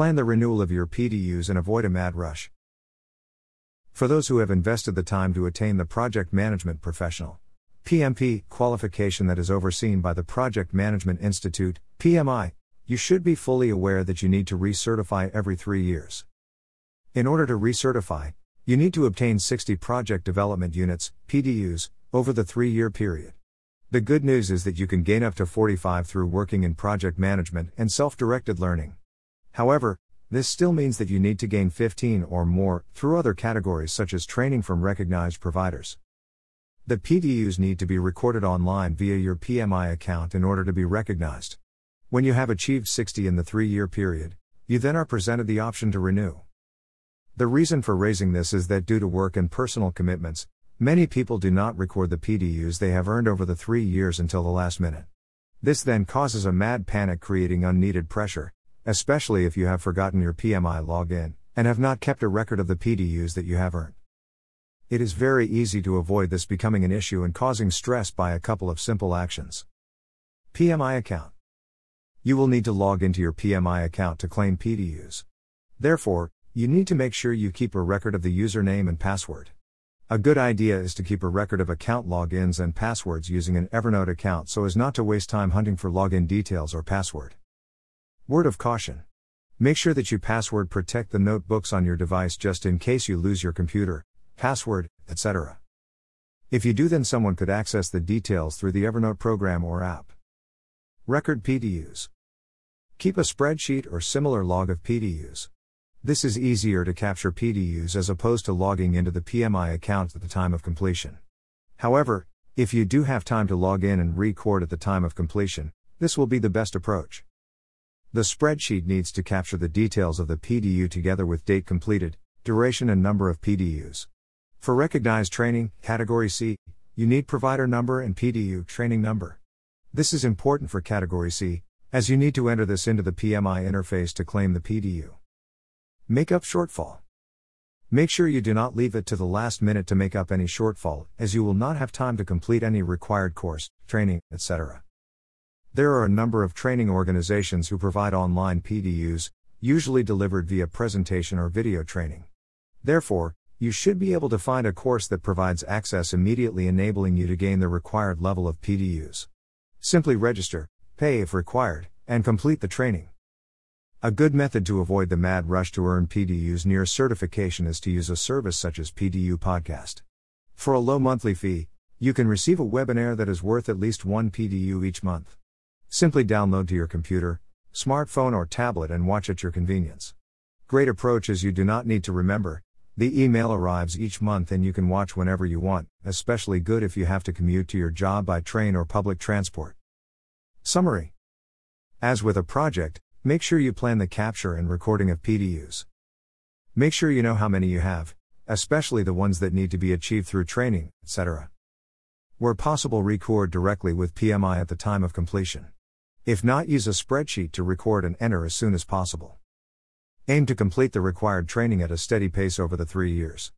Plan the renewal of your PDUs and avoid a mad rush. For those who have invested the time to attain the Project Management Professional PMP qualification that is overseen by the Project Management Institute, PMI, you should be fully aware that you need to recertify every three years. In order to recertify, you need to obtain 60 project development units, PDUs, over the three year period. The good news is that you can gain up to 45 through working in project management and self directed learning. However, this still means that you need to gain 15 or more through other categories such as training from recognized providers. The PDUs need to be recorded online via your PMI account in order to be recognized. When you have achieved 60 in the three year period, you then are presented the option to renew. The reason for raising this is that due to work and personal commitments, many people do not record the PDUs they have earned over the three years until the last minute. This then causes a mad panic, creating unneeded pressure, especially if you have forgotten your PMI login and have not kept a record of the PDUs that you have earned. It is very easy to avoid this becoming an issue and causing stress by a couple of simple actions. PMI account. You will need to log into your PMI account to claim PDUs. Therefore, you need to make sure you keep a record of the username and password. A good idea is to keep a record of account logins and passwords using an Evernote account so as not to waste time hunting for login details or password. Word of caution. Make sure that you password protect the notebooks on your device just in case you lose your computer, password, etc. If you do, then someone could access the details through the Evernote program or app. Record PDUs. Keep a spreadsheet or similar log of PDUs. This is easier to capture PDUs as opposed to logging into the PMI account at the time of completion. However, if you do have time to log in and record at the time of completion, this will be the best approach. The spreadsheet needs to capture the details of the PDU together with date completed, duration, and number of PDUs. For recognized training, Category C, you need provider number and PDU training number. This is important for Category C, as you need to enter this into the PMI interface to claim the PDU. Make up shortfall. Make sure you do not leave it to the last minute to make up any shortfall, as you will not have time to complete any required course, training, etc. There are a number of training organizations who provide online PDUs, usually delivered via presentation or video training. Therefore, you should be able to find a course that provides access immediately, enabling you to gain the required level of PDUs. Simply register, pay if required, and complete the training. A good method to avoid the mad rush to earn PDUs near certification is to use a service such as PDU Podcast. For a low monthly fee, you can receive a webinar that is worth at least one PDU each month. Simply download to your computer, smartphone, or tablet and watch at your convenience. Great approach as you do not need to remember. The email arrives each month and you can watch whenever you want, especially good if you have to commute to your job by train or public transport. Summary As with a project, make sure you plan the capture and recording of PDUs. Make sure you know how many you have, especially the ones that need to be achieved through training, etc. Where possible, record directly with PMI at the time of completion. If not, use a spreadsheet to record and enter as soon as possible. Aim to complete the required training at a steady pace over the three years.